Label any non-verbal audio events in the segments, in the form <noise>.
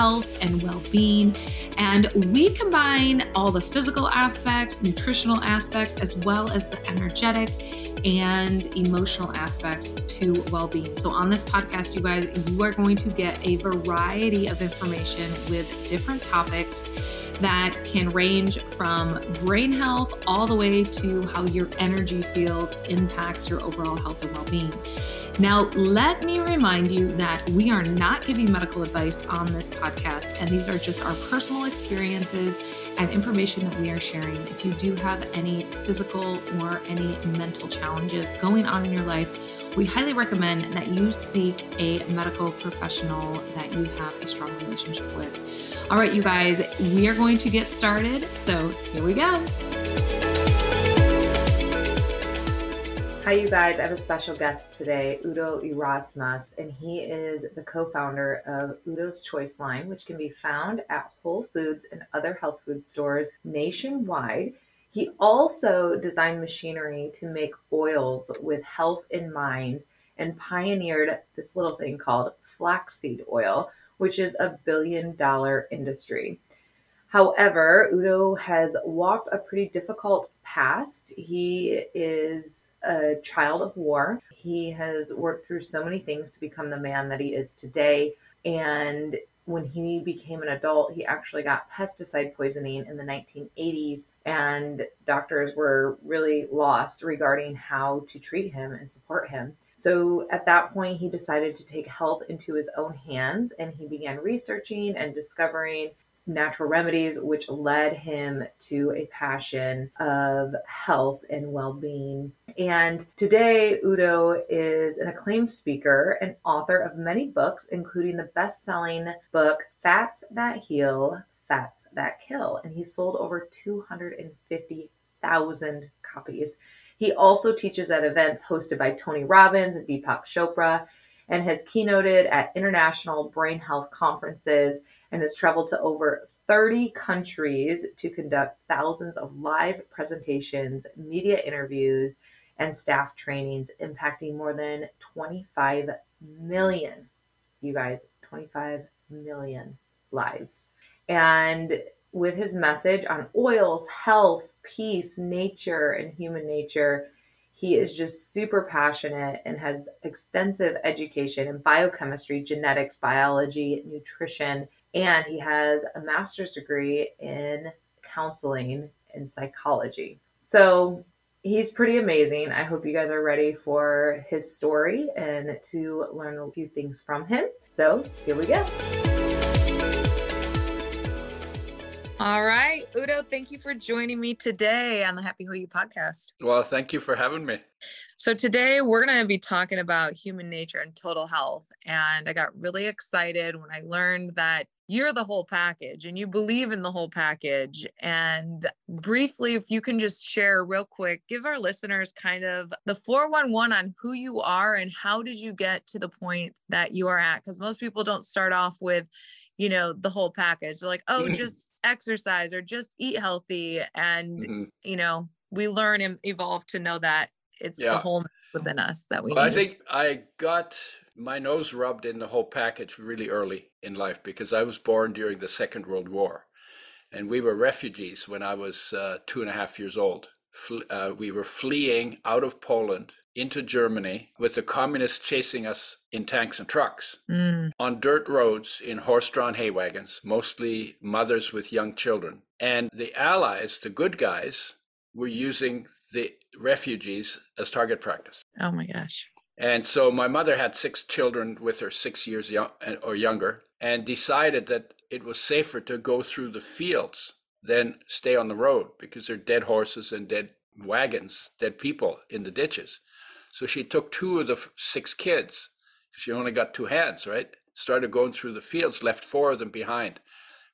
health and well being. And we combine all the physical aspects, nutritional aspects, as well as the energetic and emotional aspects to well being. So, on this podcast, you guys, you are going to get a variety of information with different topics that can range from brain health all the way to how your energy field impacts your overall health and well being. Now, let me remind you that we are not giving medical advice on this podcast, and these are just our personal experiences and information that we are sharing. If you do have any physical or any mental challenges going on in your life, we highly recommend that you seek a medical professional that you have a strong relationship with. All right, you guys, we are going to get started. So here we go. Hi, you guys. I have a special guest today, Udo Erasmus, and he is the co founder of Udo's Choice line, which can be found at Whole Foods and other health food stores nationwide. He also designed machinery to make oils with health in mind and pioneered this little thing called flaxseed oil, which is a billion dollar industry. However, Udo has walked a pretty difficult past. He is a child of war. He has worked through so many things to become the man that he is today. And when he became an adult, he actually got pesticide poisoning in the 1980s, and doctors were really lost regarding how to treat him and support him. So at that point, he decided to take health into his own hands and he began researching and discovering natural remedies, which led him to a passion of health and well being. And today, Udo is an acclaimed speaker and author of many books, including the best selling book, Fats That Heal, Fats That Kill. And he sold over 250,000 copies. He also teaches at events hosted by Tony Robbins and Deepak Chopra and has keynoted at international brain health conferences and has traveled to over 30 countries to conduct thousands of live presentations, media interviews, and staff trainings, impacting more than 25 million, you guys, 25 million lives. And with his message on oils, health, peace, nature, and human nature, he is just super passionate and has extensive education in biochemistry, genetics, biology, nutrition, and he has a master's degree in counseling and psychology. So he's pretty amazing. I hope you guys are ready for his story and to learn a few things from him. So here we go. All right, Udo, thank you for joining me today on the Happy Whole You podcast. Well, thank you for having me. So, today we're going to be talking about human nature and total health. And I got really excited when I learned that you're the whole package and you believe in the whole package. And briefly, if you can just share real quick, give our listeners kind of the 411 on who you are and how did you get to the point that you are at? Because most people don't start off with, you know, the whole package. They're like, oh, <clears throat> just exercise or just eat healthy and mm-hmm. you know we learn and evolve to know that it's yeah. the whole within us that we well, i think i got my nose rubbed in the whole package really early in life because i was born during the second world war and we were refugees when i was uh, two and a half years old uh, we were fleeing out of poland into Germany with the communists chasing us in tanks and trucks mm. on dirt roads in horse drawn hay wagons, mostly mothers with young children. And the Allies, the good guys, were using the refugees as target practice. Oh my gosh. And so my mother had six children with her, six years young, or younger, and decided that it was safer to go through the fields than stay on the road because there are dead horses and dead wagons, dead people in the ditches. So she took two of the six kids. She only got two hands, right? Started going through the fields, left four of them behind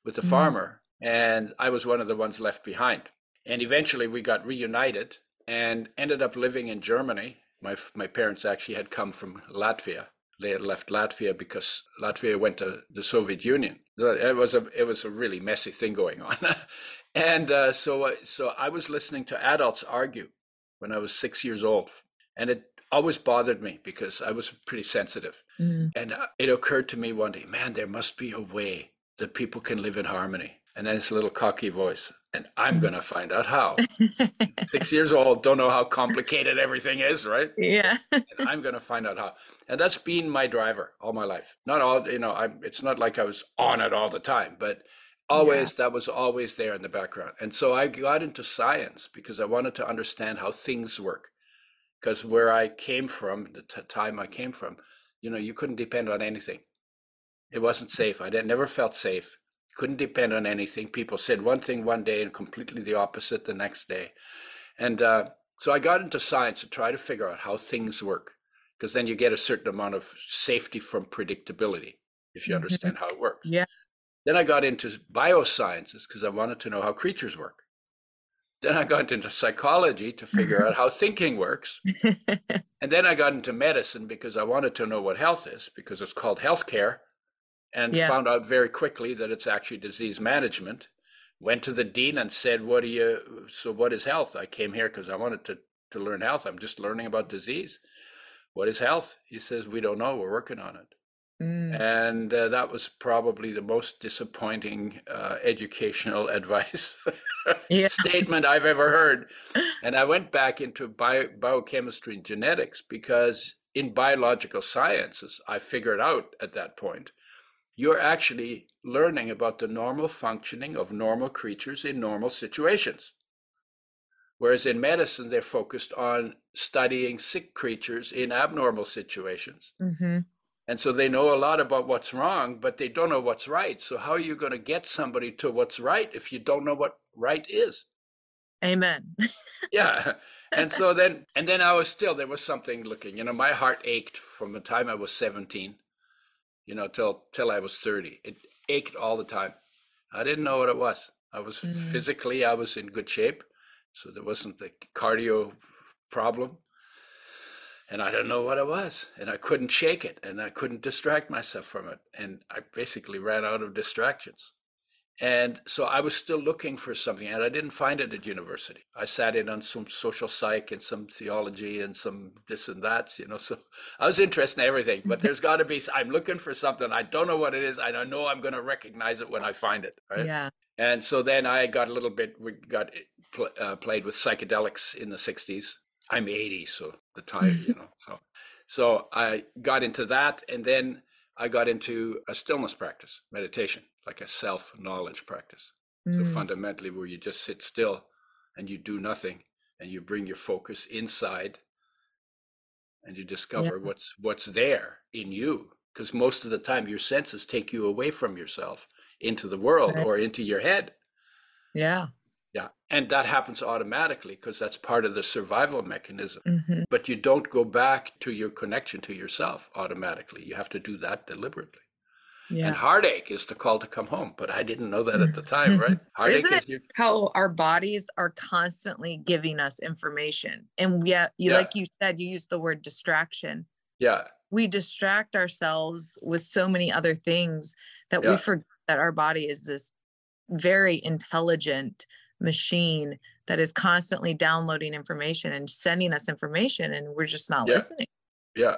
with the mm-hmm. farmer. And I was one of the ones left behind. And eventually we got reunited and ended up living in Germany. My, my parents actually had come from Latvia They had left Latvia because Latvia went to the Soviet Union. It was a it was a really messy thing going on, <laughs> and uh, so uh, so I was listening to adults argue when I was six years old, and it always bothered me because I was pretty sensitive. Mm. And uh, it occurred to me one day, man, there must be a way that people can live in harmony. And then this little cocky voice, and I'm mm. going to find out how. <laughs> Six years old, don't know how complicated everything is, right? Yeah. I'm going to find out how. And that's been my driver all my life. Not all, you know, I'm, it's not like I was on it all the time, but always yeah. that was always there in the background. And so I got into science because I wanted to understand how things work because where I came from, the t- time I came from, you know, you couldn't depend on anything. It wasn't safe. I never felt safe. Couldn't depend on anything. People said one thing one day and completely the opposite the next day. And uh, so I got into science to try to figure out how things work, because then you get a certain amount of safety from predictability if you mm-hmm. understand how it works. Yeah. Then I got into biosciences because I wanted to know how creatures work. Then I got into psychology to figure out how thinking works. <laughs> and then I got into medicine because I wanted to know what health is, because it's called healthcare, and yeah. found out very quickly that it's actually disease management. Went to the dean and said, What do you, so what is health? I came here because I wanted to, to learn health. I'm just learning about disease. What is health? He says, We don't know. We're working on it. Mm. And uh, that was probably the most disappointing uh, educational <laughs> advice yeah. statement I've ever heard. And I went back into bio- biochemistry and genetics because in biological sciences, I figured out at that point, you're actually learning about the normal functioning of normal creatures in normal situations. Whereas in medicine, they're focused on studying sick creatures in abnormal situations. Mm-hmm. And so they know a lot about what's wrong, but they don't know what's right. So how are you going to get somebody to what's right if you don't know what right is? Amen. yeah. <laughs> And so then and then I was still there was something looking, you know, my heart ached from the time I was 17, you know, till till I was 30. It ached all the time. I didn't know what it was. I was mm. physically I was in good shape, so there wasn't the cardio problem and I don't know what it was, and I couldn't shake it, and I couldn't distract myself from it, and I basically ran out of distractions. And so I was still looking for something, and I didn't find it at university. I sat in on some social psych and some theology and some this and that, you know. So I was interested in everything, but there's got to be. I'm looking for something. I don't know what it is, and I know I'm going to recognize it when I find it. Right? Yeah. And so then I got a little bit. We got uh, played with psychedelics in the '60s, I'm 80, so the <laughs> time, you know. So, so I got into that, and then I got into a stillness practice, meditation, like a self knowledge practice. Mm. So fundamentally, where you just sit still and you do nothing, and you bring your focus inside, and you discover yeah. what's what's there in you. Because most of the time, your senses take you away from yourself into the world right. or into your head. Yeah. Yeah. And that happens automatically because that's part of the survival mechanism. Mm-hmm. But you don't go back to your connection to yourself automatically. You have to do that deliberately. Yeah. And heartache is the call to come home. But I didn't know that at the time, right? Heartache Isn't is your... how our bodies are constantly giving us information. And yet, you, yeah. like you said, you used the word distraction. Yeah. We distract ourselves with so many other things that yeah. we forget that our body is this very intelligent machine that is constantly downloading information and sending us information and we're just not yeah. listening yeah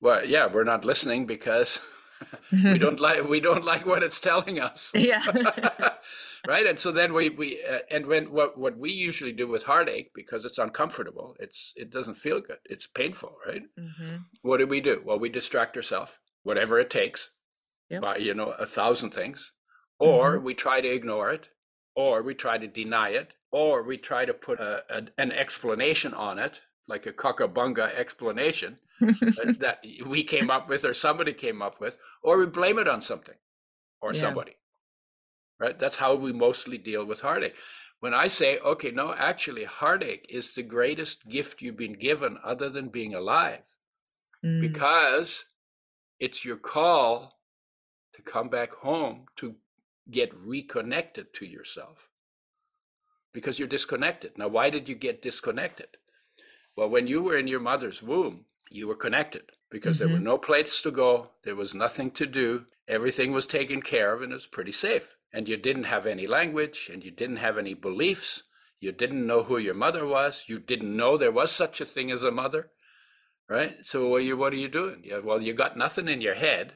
well yeah we're not listening because <laughs> we <laughs> don't like we don't like what it's telling us <laughs> yeah right and so then we we uh, and when what what we usually do with heartache because it's uncomfortable it's it doesn't feel good it's painful right mm-hmm. what do we do well we distract ourselves whatever it takes yep. by you know a thousand things or mm-hmm. we try to ignore it or we try to deny it, or we try to put a, a, an explanation on it, like a cockabunga explanation <laughs> that we came up with or somebody came up with, or we blame it on something or yeah. somebody. Right? That's how we mostly deal with heartache. When I say, okay, no, actually, heartache is the greatest gift you've been given other than being alive, mm. because it's your call to come back home to get reconnected to yourself because you're disconnected. Now, why did you get disconnected? Well, when you were in your mother's womb, you were connected. because mm-hmm. there were no place to go, there was nothing to do, everything was taken care of, and it was pretty safe. And you didn't have any language, and you didn't have any beliefs. You didn't know who your mother was. You didn't know there was such a thing as a mother, right? So what are you, what are you doing? Yeah, well, you got nothing in your head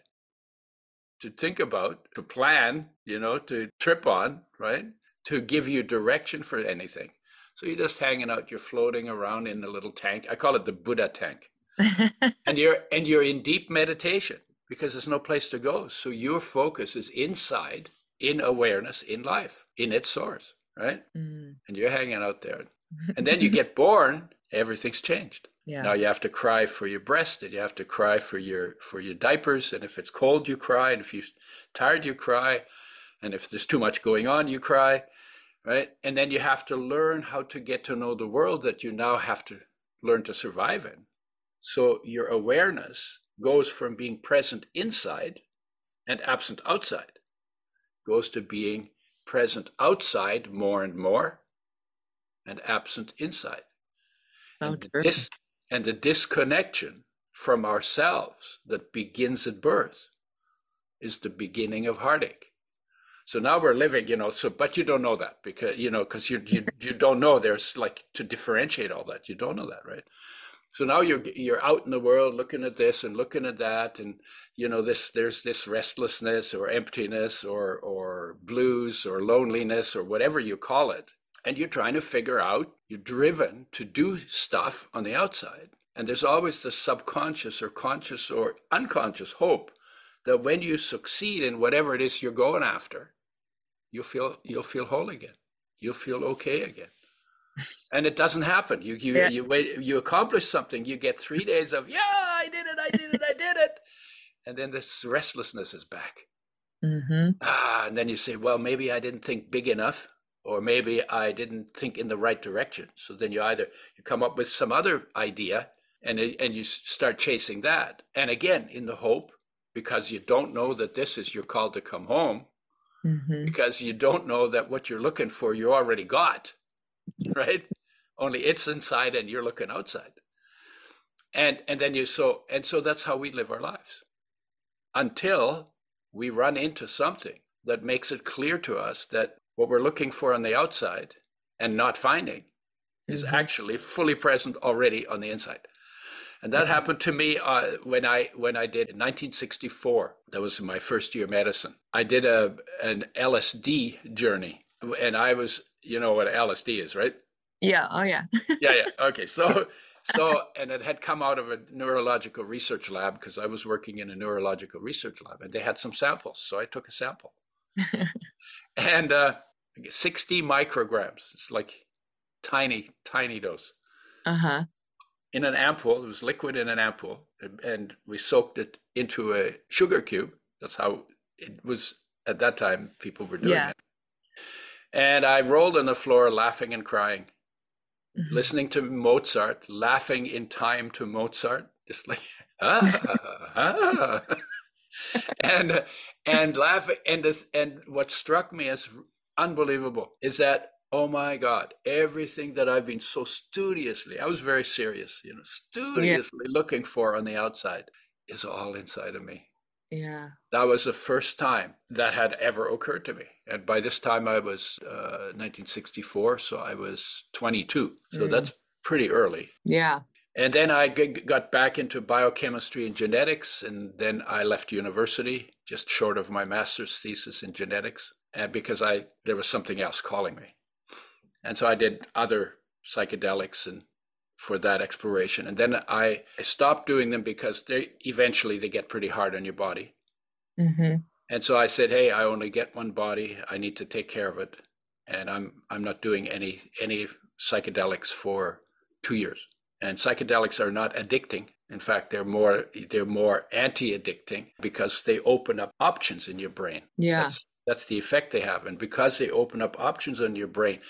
to think about, to plan, you know, to trip on, right? To give you direction for anything. So you're just hanging out, you're floating around in the little tank. I call it the Buddha tank. <laughs> and you're and you're in deep meditation because there's no place to go. So your focus is inside, in awareness, in life, in its source, right? Mm. And you're hanging out there. <laughs> And then you get born, everything's changed. Yeah. Now you have to cry for your breast and you have to cry for your for your diapers. And if it's cold, you cry. And if you're tired, you cry. And if there's too much going on, you cry. Right. And then you have to learn how to get to know the world that you now have to learn to survive in. So your awareness goes from being present inside and absent outside, goes to being present outside more and more and absent inside. And this, and the disconnection from ourselves that begins at birth is the beginning of heartache. So now we're living, you know, so but you don't know that because you know, because you you you don't know there's like to differentiate all that. You don't know that, right? So now you're you're out in the world looking at this and looking at that, and you know this there's this restlessness or emptiness or or blues or loneliness or whatever you call it, and you're trying to figure out, you're driven to do stuff on the outside. And there's always the subconscious or conscious or unconscious hope that when you succeed in whatever it is you're going after, you'll feel you'll feel whole again. You'll feel okay again. And it doesn't happen. You you yeah. you wait you accomplish something, you get three days of, yeah, I did it, I did it, I did it. And then this restlessness is back. Mm-hmm. Ah, and then you say, well, maybe I didn't think big enough or maybe I didn't think in the right direction. So then you either you come up with some other idea and and you start chasing that. And again, in the hope because you don't know that this is your call to come home, mm-hmm. because you don't know that what you're looking for you already got, <laughs> right? Only it's inside and you're looking outside. And and then you so and so that's how we live our lives until we run into something that makes it clear to us that what we're looking for on the outside and not finding is mm-hmm. actually fully present already on the inside. And that happened to me uh, when I when I did in 1964. That was my first year of medicine. I did a an LSD journey, and I was you know what LSD is, right? Yeah. Oh yeah. <laughs> yeah. Yeah. Okay. So so and it had come out of a neurological research lab because I was working in a neurological research lab, and they had some samples. So I took a sample, <laughs> and uh, 60 micrograms. It's like tiny, tiny dose. Uh huh. In an ampoule, it was liquid in an ampoule, and we soaked it into a sugar cube. That's how it was at that time. People were doing yeah. it. And I rolled on the floor, laughing and crying, mm-hmm. listening to Mozart, laughing in time to Mozart, just like <laughs> ah, ah. <laughs> and and laughing and and what struck me as unbelievable is that oh my god everything that i've been so studiously i was very serious you know studiously yeah. looking for on the outside is all inside of me. Yeah. That was the first time that had ever occurred to me and by this time i was uh, 1964 so i was 22 so mm. that's pretty early. Yeah. And then I got back into biochemistry and genetics, and then I left university just short of my master's thesis in genetics, and because I there was something else calling me, and so I did other psychedelics and for that exploration, and then I, I stopped doing them because they eventually they get pretty hard on your body, mm-hmm. and so I said, hey, I only get one body, I need to take care of it, and I'm I'm not doing any any psychedelics for two years. And psychedelics are not addicting. In fact they're more they're more anti-addicting because they open up options in your brain. Yeah. That's, that's the effect they have. And because they open up options in your brain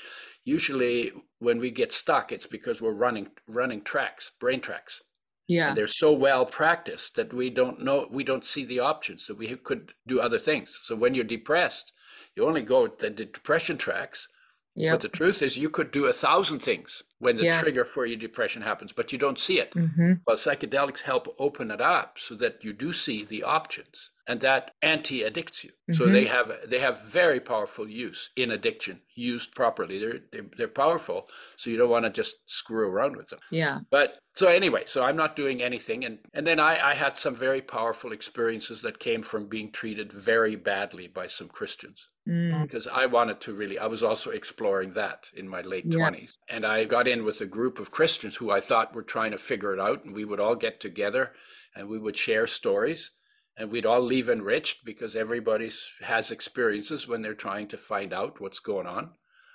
usually when we get stuck it's because we're running running tracks brain tracks. Yeah. And they're so well practiced that we don't know we don't see the options. That we could do other things. So when you're depressed you only go the depression tracks Yeah. But the truth is, you could do a thousand things when the Yeah. trigger for your depression happens, but you don't see it. hmm Well, psychedelics help open it up so that you do see the options, and that anti-addicts you. So Mhm. they have they have very powerful use in addiction, used properly. They're they're, they're powerful, so you don't want to just screw around with them. Yeah. But so anyway, so I'm not doing anything, and and then I I had some very powerful experiences that came from being treated very badly by some Christians. Mm. because I wanted to really, I was also exploring that in my late Yeah. 20s. And I got in with a group of Christians who I thought were trying to figure it out. And we would all get together and we would share stories and we'd all leave enriched because everybody has experiences when they're trying to find out what's going on.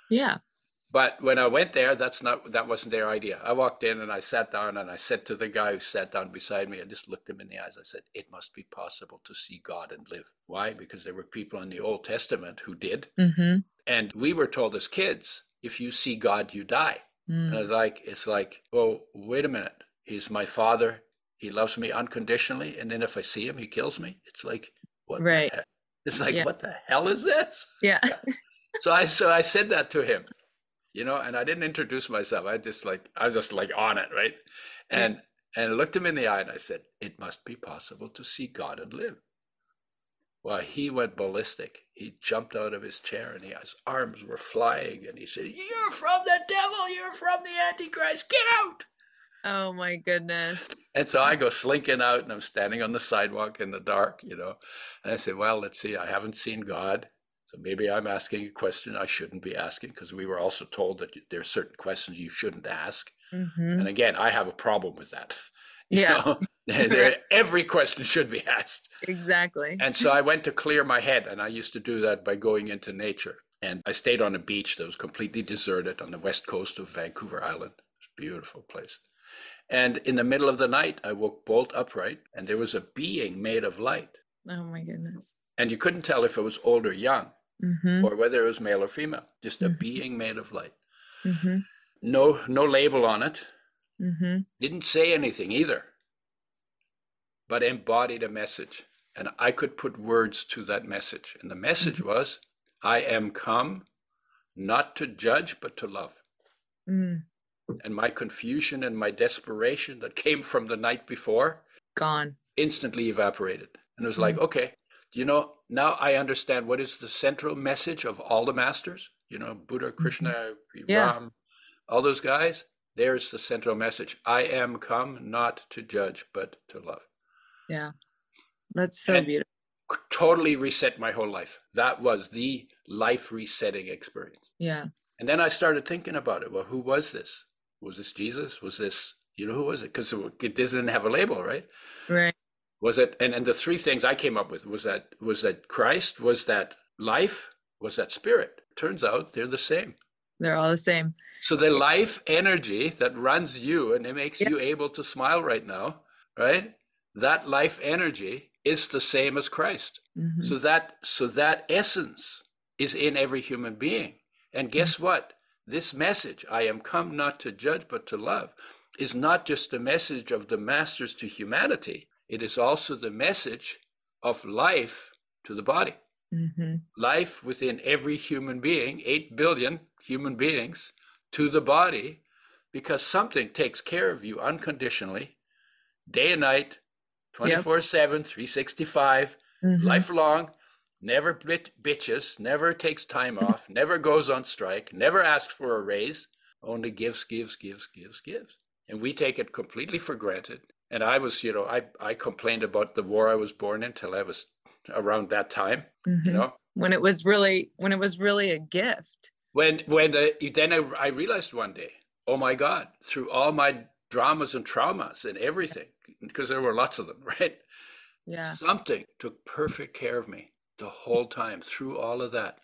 Yeah. But when I went there, that's not that wasn't their idea. I walked in and I sat down and I said to the guy who sat down beside me, I just looked him in the eyes. I said, "It must be possible to see God and live." Why? Because there were people in the Old Testament who did, hmm and we were told as kids, if you see God, you die. And I Mm. was like, it's like, well, wait a minute. He's my father. He loves me unconditionally. And then if I see him, he kills me. It's like, what? the Right. It's like, Yeah. what the hell is this? Yeah. <laughs> So I so I said that to him, you know, and I didn't introduce myself. I just like I was just like on it, right? And and I looked him in the eye and I said, It must be possible to see God and live. Well, he went ballistic. He jumped out of his chair and he, his arms were flying and he said, You're from the devil, you're from the Antichrist, get out. Oh my goodness. And so I go slinking out and I'm standing on the sidewalk in the dark, you know. And I said, Well, let's see, I haven't seen God. So maybe I'm asking a question I shouldn't be asking because we were also told that there are certain questions you shouldn't ask. hmm And again, I have a problem with that. <laughs> You Yeah. know, <laughs> every question should be asked. Exactly. And so I went to clear my head, and I used to do that by going into nature. And I stayed on a beach that was completely deserted on the west coast of Vancouver Island. It's a beautiful place. And in the middle of the night, I woke bolt upright, and there was a being made of light. Oh my goodness. And you couldn't tell if it was old or young, hmm or whether it was male or female. Just a Mhm. being made of light. hmm No, no label on it. hmm didn't say anything either, but embodied a message. And I could put words to that message. And the message was I am come not to judge, but to love. Mm. And my confusion and my desperation that came from the night before Gone. instantly evaporated. And it was like, okay, you know, now I understand what is the central message of all the masters, you know, Buddha, mm-hmm. Krishna, Yeah. Ram, all those guys. There's the central message. I am come not to judge, but to love. Yeah. That's so And- beautiful. Totally reset my whole life. That was the life resetting experience. Yeah. And then I started thinking about it. Well, who was this? Was this Jesus? Was this, you know, who was it? Because it doesn't have a label, right? Right. Was it and, and the three things i came up with was that was that christ was that life was that spirit. Turns out they're the same. They're all the same. so the life energy that runs you and it makes Yeah. you able to smile right now right? That life energy is the same as christ. Hmm so that so that essence is in every human being. And guess what? This message i am come not to judge but to love is not just a message of the masters to humanity it is also the message of life to the body hmm life within every human being 8 billion human beings to the body because something takes care of you unconditionally day and night 24 7 365 hmm lifelong, never bit bitches, never takes time <laughs> off, never goes on strike, never asks for a raise, only gives, gives, gives, gives, gives. And we take it completely for granted. And I was, you know, I, I complained about the war I was born in till I was around that time, you mm-hmm. know. When it was really when it was really a gift. When when the then I, I realized one day, oh my God, through all my dramas and traumas and everything, because there were lots of them, <laughs> right? Yeah. Something took perfect care of me the whole time through all of that.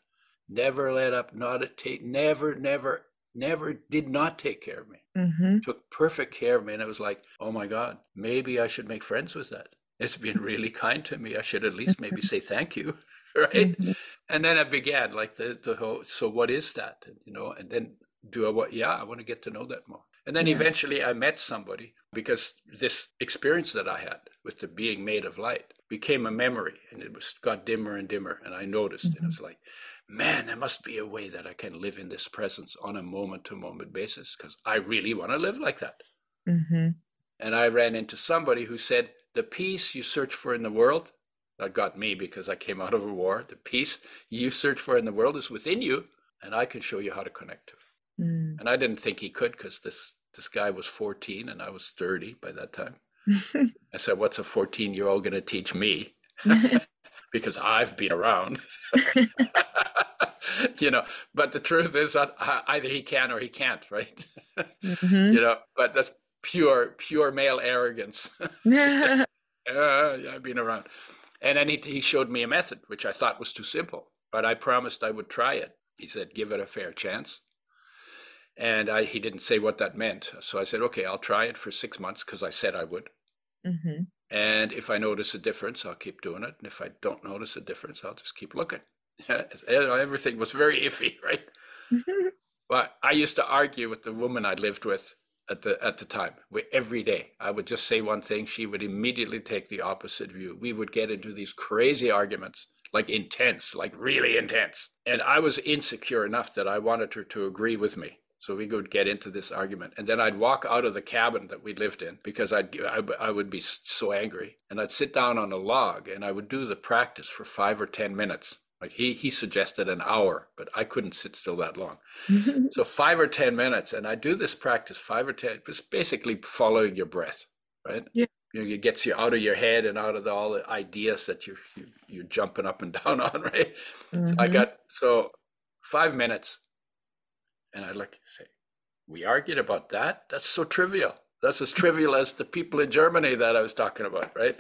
Never let up, not a take, never, never, never did not take care of me. hmm Took perfect care of me. And it was like, oh my God, maybe I should make friends with that. It's been really kind to me. I should at least maybe <laughs> say thank you. <laughs> Right. Mhm. And then I began like the, the whole, so what is that? And, you know, and then do I what? Yeah, I want to get to know that more. And then Yeah. eventually I met somebody because this experience that I had with the being made of light became a memory and it was got dimmer and dimmer. And I noticed mm-hmm. and it's like, man, there must be a way that I can live in this presence on a moment to moment basis because I really want to live like that. Mm-hmm. And I ran into somebody who said, the peace you search for in the world, that got me because I came out of a war, the peace you search for in the world is within you, and I can show you how to connect to it. Mm. And I didn't think he could because this this guy was 14 and I was 30 by that time. <laughs> I said, What's a 14 year old going to teach me? <laughs> <laughs> because I've been around. <laughs> you know, but the truth is that either he can or he can't, right? Mm-hmm. <laughs> you know, but that's pure, pure male arrogance. uh, <laughs> yeah, I've been around. And then he, he showed me a method, which I thought was too simple, but I promised I would try it. He said, Give it a fair chance. And I, he didn't say what that meant. So I said, okay, I'll try it for six months because I said I would. Mm-hmm. And if I notice a difference, I'll keep doing it. And if I don't notice a difference, I'll just keep looking. <laughs> Everything was very iffy, <laughs> right? <laughs> but I used to argue with the woman I lived with at the at the time every day i would just say one thing she would immediately take the opposite view we would get into these crazy arguments like intense like really intense and i was insecure enough that i wanted her to agree with me so we would get into this argument, and then I'd walk out of the cabin that we lived in because I'd I, I would be so angry, and I'd sit down on a log and I would do the practice for five or ten minutes. Like he he suggested an hour, but I couldn't sit still that long. <laughs> so five or ten minutes, and I do this practice five or ten. It's basically following your breath, right? Yeah. You know, it gets you out of your head and out of the, all the ideas that you're you, are you are jumping up and <laughs> down on, right? Mm-hmm. So I got so five minutes and I'd like to say, we argued about that. That's so trivial. That's as trivial as the people in Germany that I was talking about, right?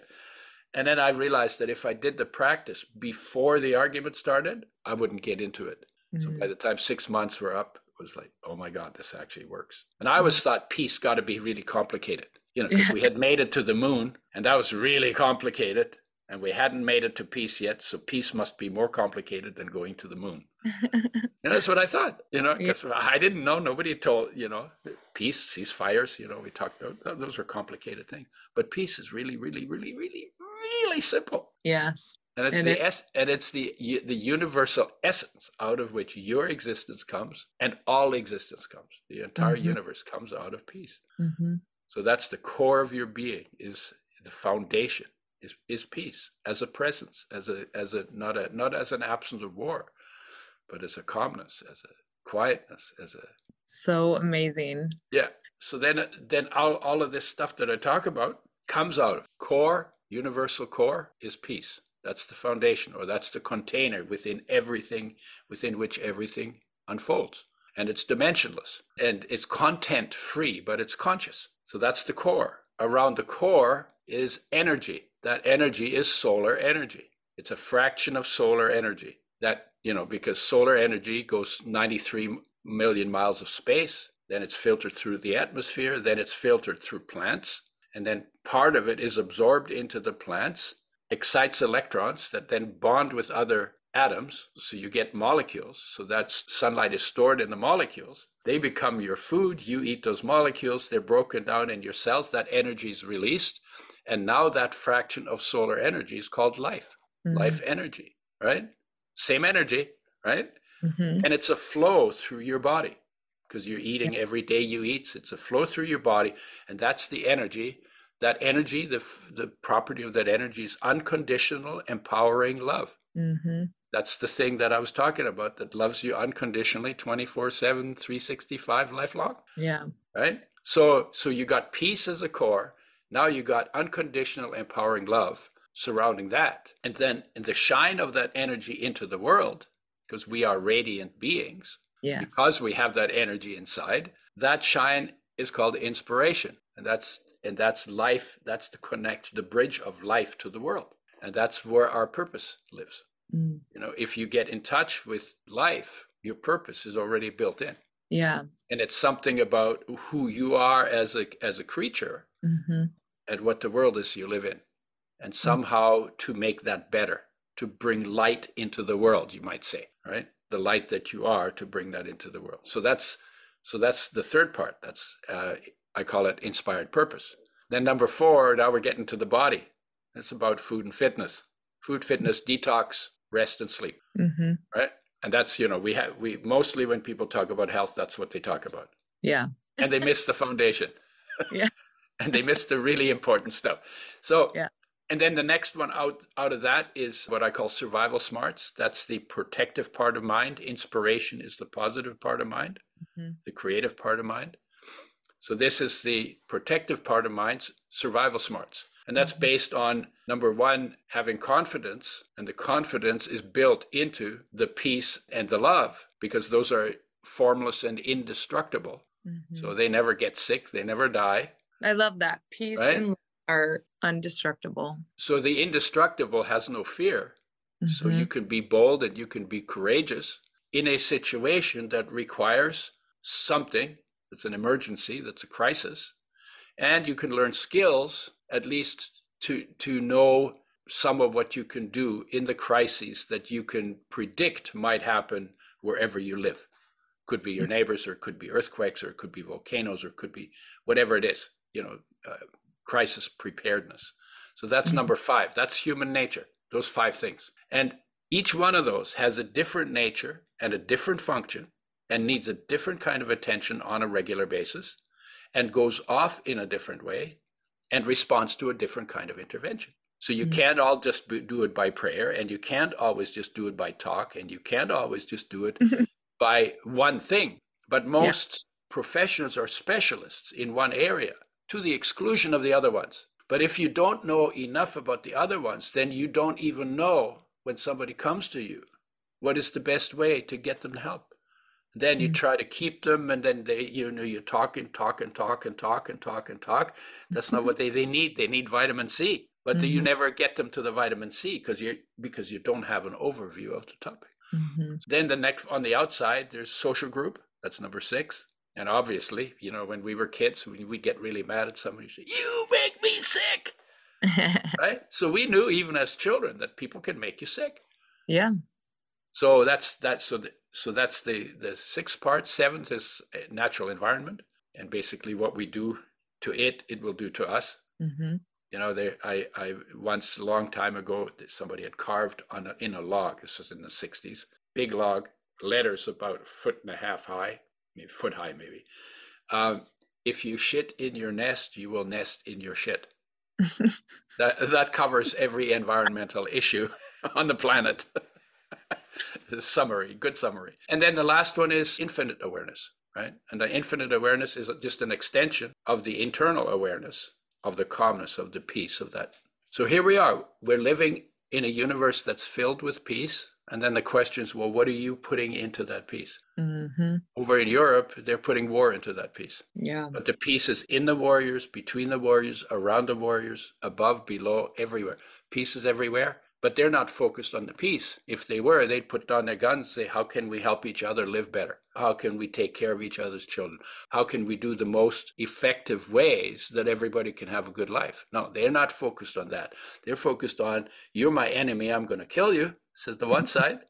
And then I realized that if I did the practice before the argument started, I wouldn't get into it. Mm-hmm. So by the time six months were up, it was like, oh my God, this actually works. And I always thought peace got to be really complicated, you know, because we had made it to the moon and that was really complicated and we hadn't made it to peace yet. So peace must be more complicated than going to the moon. <laughs> and that's what I thought, you know, because yeah. I didn't know. Nobody told, you know, peace, ceasefires, you know, we talked about those are complicated things. But peace is really, really, really, really, really simple. Yes. And it's and the it, es- and it's the the universal essence out of which your existence comes and all existence comes. The entire mm-hmm. universe comes out of peace. Mm-hmm. So that's the core of your being is the foundation is, is peace as a presence, as a as a not a not as an absence of war, but as a calmness, as a quietness, as a so amazing. Yeah. So then then all, all of this stuff that I talk about comes out of core, universal core is peace. That's the foundation, or that's the container within everything, within which everything unfolds. And it's dimensionless and it's content free, but it's conscious. So that's the core. Around the core is energy that energy is solar energy. It's a fraction of solar energy. That, you know, because solar energy goes 93 million miles of space, then it's filtered through the atmosphere, then it's filtered through plants, and then part of it is absorbed into the plants, excites electrons that then bond with other atoms. So you get molecules. So that's sunlight is stored in the molecules. They become your food. You eat those molecules. They're broken down in your cells. That energy is released. And now that fraction of solar energy is called life, mm-hmm. life energy, right? Same energy, right? Mm-hmm. And it's a flow through your body because you're eating yeah. every day you eat. It's a flow through your body. And that's the energy. That energy, the, the property of that energy is unconditional, empowering love. Mm-hmm. That's the thing that I was talking about that loves you unconditionally 24 7, 365, lifelong. Yeah. Right? So, so you got peace as a core now you got unconditional empowering love surrounding that. And then in the shine of that energy into the world, because we are radiant beings, yes. because we have that energy inside, that shine is called inspiration. And that's and that's life, that's the connect the bridge of life to the world. And that's where our purpose lives. Mm. You know, if you get in touch with life, your purpose is already built in. Yeah. And it's something about who you are as a as a creature mm-hmm. and what the world is you live in. And mm. somehow to make that better, to bring light into the world, you might say, right? The light that you are to bring that into the world. So that's so that's the third part. That's uh, I call it inspired purpose. Then number four, now we're getting to the body. It's about food and fitness. Food, fitness, detox, rest, and sleep. Mm-hmm. Right. And that's, you know, we have, we mostly when people talk about health, that's what they talk about. Yeah. And they miss the foundation. <laughs> Yeah. <laughs> and they miss the really important stuff. So, yeah. And then the next one out out of that is what I call survival smarts. That's the protective part of mind. Inspiration is the positive part of mind, mm-hmm. the creative part of mind. So this is the protective part of mind, survival smarts. And that's mm-hmm. based on number one, having confidence. And the confidence is built into the peace and the love because those are formless and indestructible. Mm-hmm. So they never get sick, they never die. I love that. Peace right? and are indestructible. So the indestructible has no fear. Mm-hmm. So you can be bold and you can be courageous in a situation that requires something that's an emergency, that's a crisis. And you can learn skills, at least to, to know some of what you can do in the crises that you can predict might happen wherever you live. Could be your mm-hmm. neighbors, or it could be earthquakes, or it could be volcanoes, or it could be whatever it is. You know, uh, crisis preparedness. So that's mm-hmm. number five. That's human nature, those five things. And each one of those has a different nature and a different function and needs a different kind of attention on a regular basis and goes off in a different way and responds to a different kind of intervention. So you mm-hmm. can't all just do it by prayer and you can't always just do it by talk and you can't always just do it by one thing. But most yeah. professionals are specialists in one area to the exclusion of the other ones. But if you don't know enough about the other ones, then you don't even know when somebody comes to you what is the best way to get them help. Then you mm. try to keep them, and then they, you know, you talk and talk and talk and talk and talk and talk. That's not what they, they need. They need vitamin C, but mm-hmm. you never get them to the vitamin C because you because you don't have an overview of the topic. Mm-hmm. Then the next on the outside, there's social group. That's number six. And obviously, you know, when we were kids, we would get really mad at somebody. Say, "You make me sick," <laughs> right? So we knew even as children that people can make you sick. Yeah. So that's that's so the, so that's the the sixth part. Seventh is natural environment, and basically what we do to it, it will do to us. Mm-hmm. You know, there I I once a long time ago somebody had carved on a, in a log. This was in the '60s, big log, letters about a foot and a half high maybe foot high, maybe. Um, if you shit in your nest, you will nest in your shit. <laughs> that that covers every environmental issue <laughs> on the planet. <laughs> summary, good summary. And then the last one is infinite awareness, right? And the infinite awareness is just an extension of the internal awareness of the calmness, of the peace of that. So here we are. We're living in a universe that's filled with peace, and then the question is, well, what are you putting into that peace? Mm-hmm. Over in Europe, they're putting war into that peace. Yeah. But the peace is in the warriors, between the warriors, around the warriors, above, below, everywhere. Peace is everywhere but they're not focused on the peace. If they were, they'd put down their guns say, How can we help each other live better? How can we take care of each other's children? How can we do the most effective ways that everybody can have a good life? No, they're not focused on that. They're focused on, You're my enemy, I'm going to kill you, says the one side.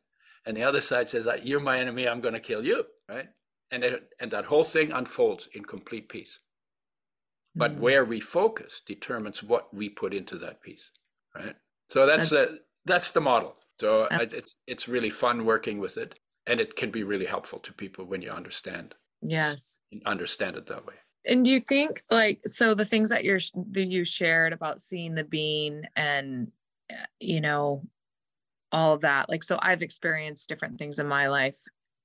And the other side says, You're my enemy, I'm going to kill you, right? And, it, and that whole thing unfolds in complete peace. But mm-hmm. where we focus determines what we put into that peace, right? So that's a, that's the model. So it's it's really fun working with it, and it can be really helpful to people when you understand. Yes, understand it that way. And do you think like so the things that you're that you shared about seeing the being and you know all of that like so I've experienced different things in my life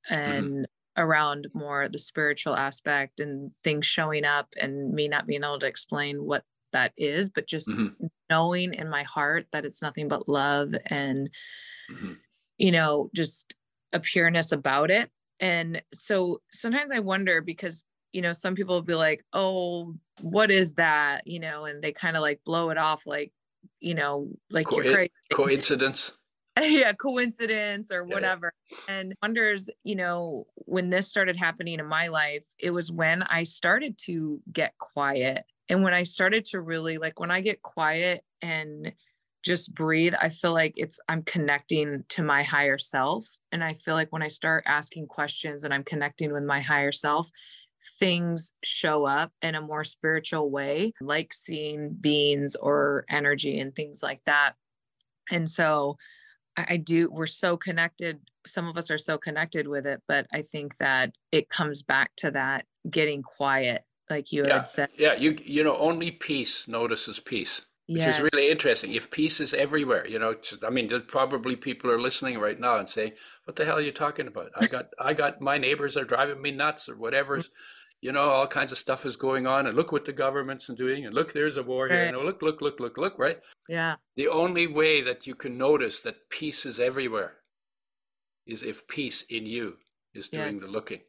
mm-hmm. and mm-hmm. around more the spiritual aspect and things showing up and me not being able to explain what that is, but just mm-hmm. knowing in my heart that it's nothing but love and, mm-hmm. you know, just a pureness about it. And so sometimes I wonder because, you know, some people will be like, oh, what is that? You know, and they kind of like blow it off like, you know, like Co- you're crazy. Coincidence. <laughs> yeah coincidence or whatever yeah. and wonders you know when this started happening in my life it was when i started to get quiet and when I started to really like when I get quiet and just breathe, I feel like it's I'm connecting to my higher self. And I feel like when I start asking questions and I'm connecting with my higher self, things show up in a more spiritual way, like seeing beings or energy and things like that. And so I, I do, we're so connected. Some of us are so connected with it, but I think that it comes back to that getting quiet, like you Yeah, had said. yeah. You you know, only peace notices peace, which is really interesting. If peace is everywhere, you know, I mean, there's probably people are listening right now and saying, "What the hell are you talking about? I <laughs> got I got my neighbors are driving me nuts or whatever's." Mm-hmm. You know, all kinds of stuff is going on, and look what the government's doing, and look, there's a war here, and look, look, look, look, look, right? Yeah. The only way that you can notice that peace is everywhere is if peace in you is Yeah. doing the looking,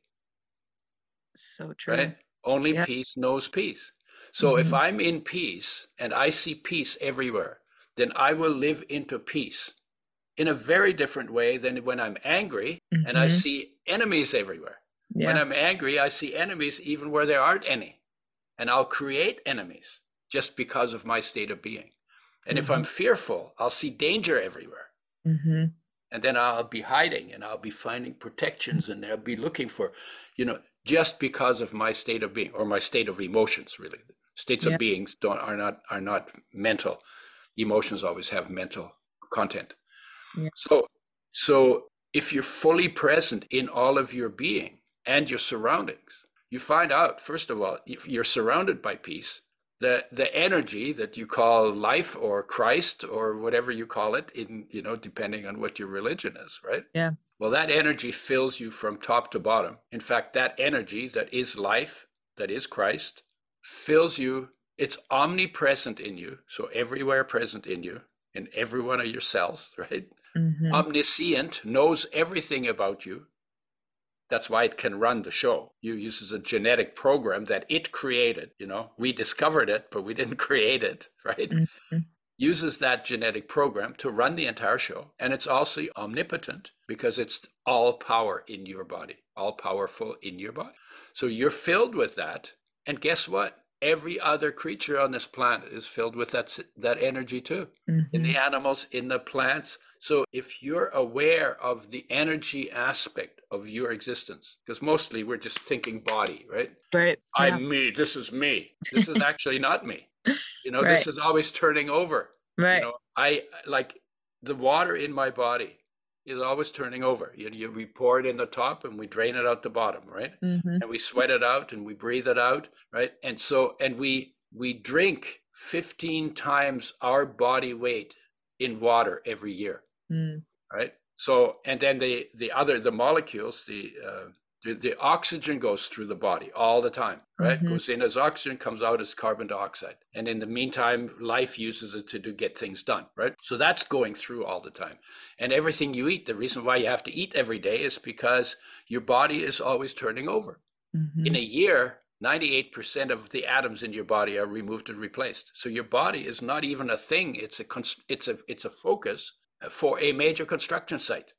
So true. right? Only Yeah. peace knows peace. So if Mhm. I'm in peace and I see peace everywhere, then I will live into peace in a very different way than when I'm angry and I Mhm. see enemies everywhere. When I'm angry, I see enemies even where there aren't any. And I'll create enemies just because of my state of being. And if I'm fearful, I'll see danger everywhere. hmm And then I'll be hiding and I'll be finding protections and I'll be looking for, you know, just because of my state of being or my state of emotions, really. States Yeah. of beings don't are not are not mental. Emotions always have mental content. Yeah. So so if you're fully present in all of your being and your surroundings, you find out, first of all, if you're surrounded by peace, the the energy that you call life or Christ or whatever you call it, in you know, depending on what your religion is, right? Yeah. Well, that energy fills you from top to bottom. In fact, that energy that is life, that is Christ, fills you. It's omnipresent in you, so everywhere present in you, in every one of your cells, <laughs> right? hmm omniscient, knows everything about you. That's why it can run the show. You uses a genetic program that it created. You know, we discovered it, but we didn't <laughs> create it, right? Mhm. Uses that genetic program to run the entire show. And it's also omnipotent because it's all power in your body, all powerful in your body. So you're filled with that. And guess what? Every other creature on this planet is filled with that, that energy too in hmm the animals, in the plants. So if you're aware of the energy aspect of your existence, because mostly we're just thinking body, right? Right. Yeah. I'm me, this is me. This is actually not me. You <laughs> know, this is always turning over. right. You know, I like the water in my body is always turning over. You, you we pour it in the top and we drain it out the bottom, right? hmm and we sweat it out and we breathe it out right and so and we we drink 15 times our body weight in water every year mm right so and then the the other the molecules the uh, the, the oxygen goes through the body all the time right? Mhm. goes in as oxygen comes out as carbon dioxide and in the meantime life uses it to do get things done right? So that's going through all the time. And everything you eat the reason why you have to eat every day is because your body is always turning over. Hmm in a year 98% of the atoms in your body are removed and replaced. So your body is not even a thing. It's a const- it's a it's a focus for a major construction site.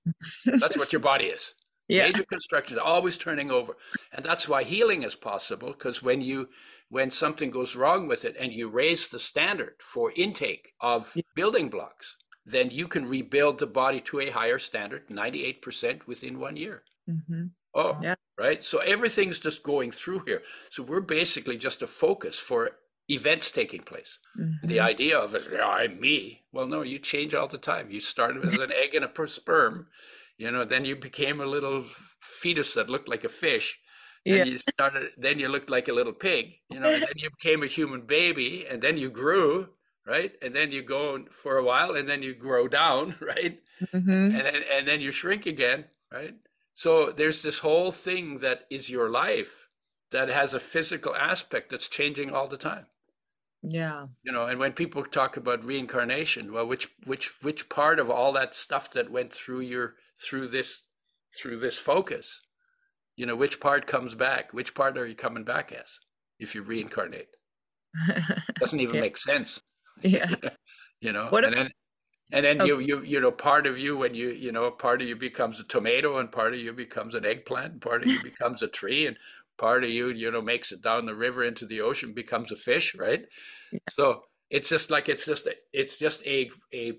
That's what your body is yeah. major construction is always turning over and that's why healing is possible because when you when something goes wrong with it and you raise the standard for intake of Yeah. building blocks then you can rebuild the body to a higher standard 98% within one year hmm Oh, Yeah. right. So everything's just going through here. So we're basically just a focus for events taking place. The hmm idea of it, "Yeah, I'm me. Well, no, you change all the time. You started as an egg and a per- sperm, you know, then you became a little fetus that looked like a fish. Then Yeah. you started, then you looked like a little pig, you know, and then you became a human baby, and then you grew, right? And then you go for a while, and then you grow down, <laughs> right? mm-hmm. and then and then you shrink again right so there's this whole thing that is your life that has a physical aspect that's changing all the time Yeah. you know and when people talk about reincarnation well which which which part of all that stuff that went through your through this through this focus you know which part comes back which part are you coming back as if you reincarnate <laughs> doesn't even Yeah. make sense yeah. <laughs> you know What and then and then Oh. you you you know part of you when you you know part of you becomes a tomato and part of you becomes an eggplant and part of you becomes a tree and part of you you know makes it down the river into the ocean becomes a fish right Yeah. so it's just like it's just it's just a a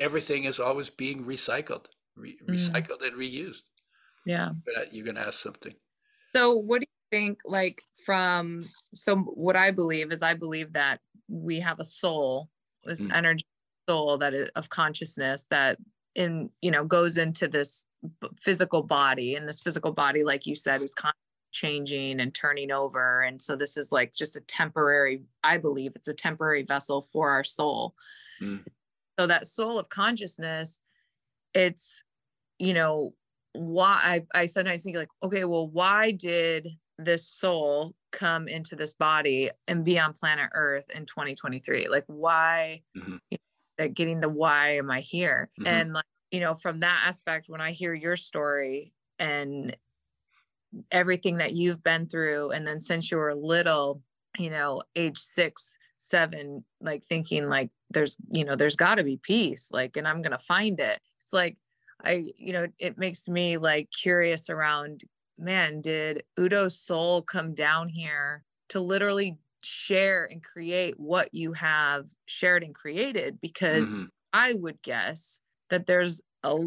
everything is always being recycled re, Mm. recycled and reused Yeah. but you're gonna ask something So what do you think like from so what I believe is I believe that we have a soul, this Mm. energy soul that is of consciousness that in you know goes into this physical body and this physical body like you said is constantly changing and turning over and so this is like just a temporary i believe it's a temporary vessel for our soul Mm. so that soul of consciousness it's you know why I, I sometimes think like okay well why did this soul come into this body and be on planet earth in 2023 like why Mhm. you know, that getting the why am i here Mhm. and like you know from that aspect when i hear your story and everything that you've been through and then since you were little you know age six seven like thinking like there's you know there's got to be peace like and i'm gonna find it it's like i you know it makes me like curious around man did udo's soul come down here to literally share and create what you have shared and created because Mhm. I would guess that there's a,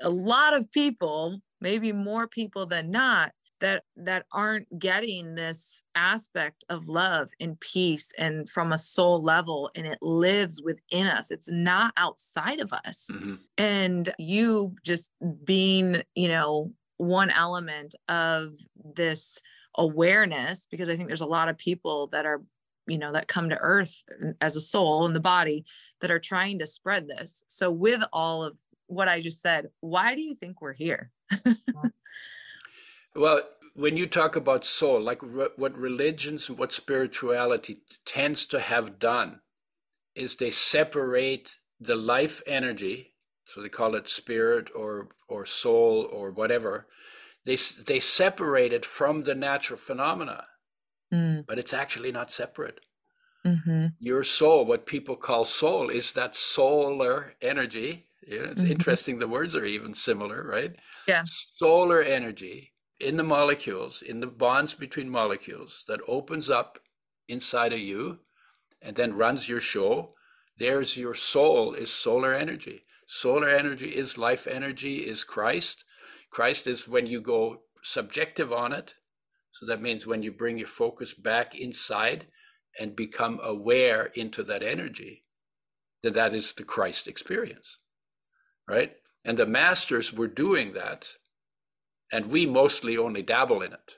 a lot of people, maybe more people than not, that that aren't getting this aspect of love and peace and from a soul level and it lives within us. It's not outside of us. Mhm. And you just being, you know, one element of this awareness because I think there's a lot of people that are you know that come to earth as a soul in the body that are trying to spread this. So, with all of what I just said, why do you think we're here? <laughs> Well, when you talk about soul, like re- what religions and what spirituality t- tends to have done is they separate the life energy, so they call it spirit or or soul or whatever. They they separate it from the natural phenomena, Mm, but it's actually not separate. hmm Your soul, what people call soul, is that solar energy. Yeah, it's Mhm. interesting. The words are even similar, right? Yeah. Solar energy in the molecules, in the bonds between molecules, that opens up inside of you and then runs your show. There's your soul, is solar energy. Solar energy is life energy, is Christ. Christ is when you go subjective on it. So that means when you bring your focus back inside and become aware into that energy, then that is the Christ experience, right? And the masters were doing that, and we mostly only dabble in it.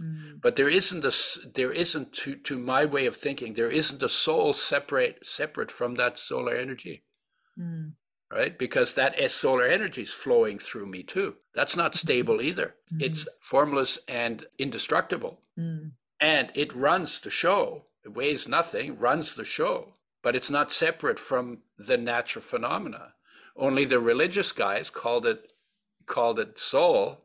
mm, But there isn't a there isn't to to my way of thinking there isn't a soul separate separate from that solar energy, mm, right? Because that is solar energy is flowing through me too. That's not stable either. It's formless and indestructible. mm, and it runs the show. It weighs nothing, runs the show, but it's not separate from the natural phenomena. Only the religious guys called it called it soul,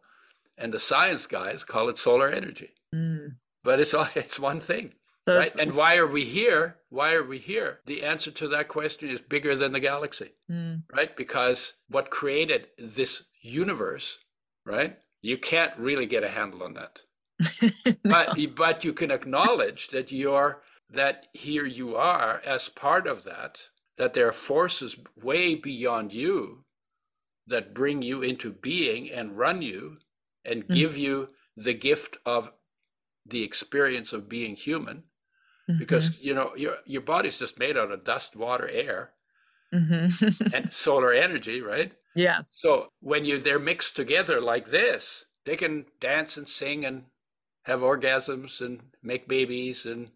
and the science guys call it solar energy. mm. But it's all <laughs> it's one thing, So right? And why are we here? Why are we here? The answer to that question is bigger than the galaxy, mm, right? Because what created this universe, right? You can't really get a handle on that <laughs> but but you can acknowledge that you're that here you are as part of that that there are forces way beyond you that bring you into being and run you and Mhm. give you the gift of the experience of being human because you know your your body's just made out of dust water air Mhm. <laughs> and solar energy right yeah. so when you they're mixed together like this, they can dance and sing and have orgasms and make babies and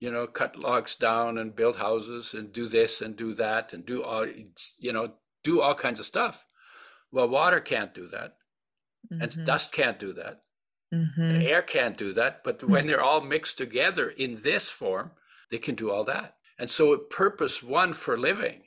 you know cut logs down and build houses and do this and do that and do all you know do all kinds of stuff. Well, water can't do that, and Mhm. dust can't do that, Mhm. air can't do that. But <laughs> when they're all mixed together in this form, they can do all that. And so, purpose one for living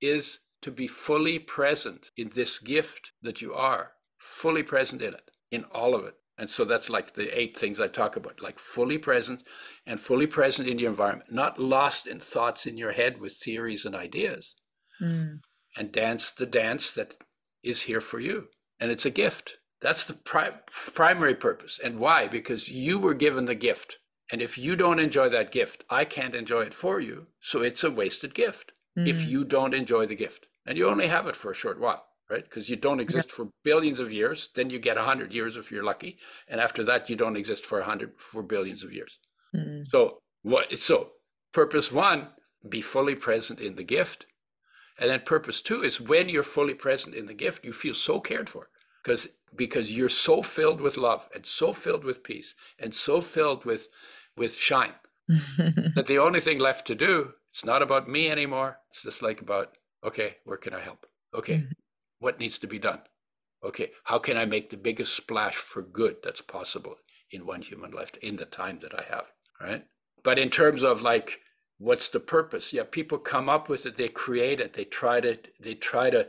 is to be fully present in this gift that you are, fully present in it, in all of it. And so that's like the eight things I talk about, like fully present and fully present in your environment, not lost in thoughts in your head with theories and ideas, Mm, and dance the dance that is here for you. And it's a gift. That's the pri- primary purpose. And why? Because you were given the gift. And if you don't enjoy that gift, I can't enjoy it for you. So it's a wasted gift if mm, you don't enjoy the gift. And you only have it for a short while. right? Because you don't exist for billions of years. Then you get 100 years if you're lucky. And after that, you don't exist for 100 for billions of years. Mm. So, what? So, purpose one, be fully present in the gift. And then purpose two is when you're fully present in the gift, you feel so cared for because because you're so filled with love and so filled with peace and so filled with with shine <laughs> that the only thing left to do it's not about me anymore. It's just like about okay where can i help? Okay mm-hmm. what needs to be done? Okay how can i make the biggest splash for good that's possible in one human life in the time that i have right? But in terms of like what's the purpose? Yeah people come up with it they create it they try to they try to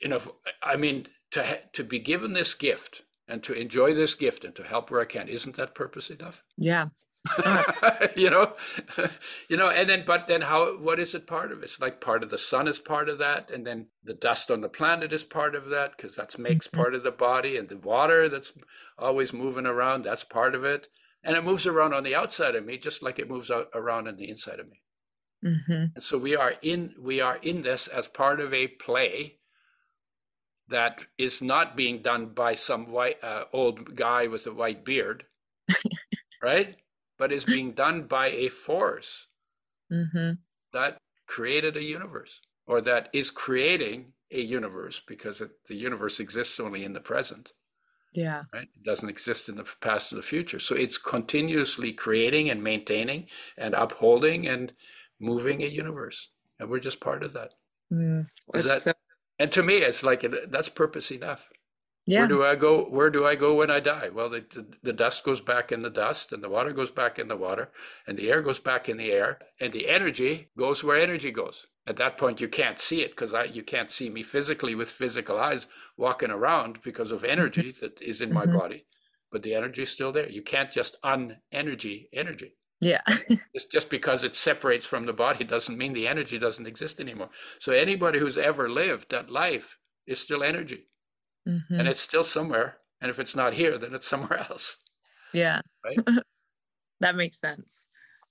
you know i mean to ha- to be given this gift and to enjoy this gift and to help where I can. Isn't that purpose enough? Yeah. <laughs> you know, <laughs> you know, and then, but then how, what is it part of? It's like part of the sun is part of that. And then the dust on the planet is part of that because that makes mm-hmm. part of the body and the water that's always moving around. That's part of it. And it moves around on the outside of me, just like it moves out, around on the inside of me. Mm-hmm. And so we are in, we are in this as part of a play that is not being done by some white uh, old guy with a white beard, <laughs> right? But is being done by a force mm-hmm. that created a universe or that is creating a universe because it, the universe exists only in the present. Yeah. Right? It doesn't exist in the past or the future. So it's continuously creating and maintaining and upholding and moving a universe. And we're just part of that. Mm, is that so and to me it's like that's purpose enough. Yeah. where do i go where do i go when i die? Well the, the, the, dust goes back in the dust and the water goes back in the water and the air goes back in the air and the energy goes where energy goes. At that point you can't see it because you can't see me physically with physical eyes walking around because of energy that is in my mm-hmm. body but the energy is still there. You can't just un-energy energy yeah. <laughs> just, just because it separates from the body doesn't mean the energy doesn't exist anymore. So anybody who's ever lived that life is still energy. Mm-hmm. And it's still somewhere. And if it's not here, then it's somewhere <laughs> else. Yeah. Right. <laughs> that makes sense.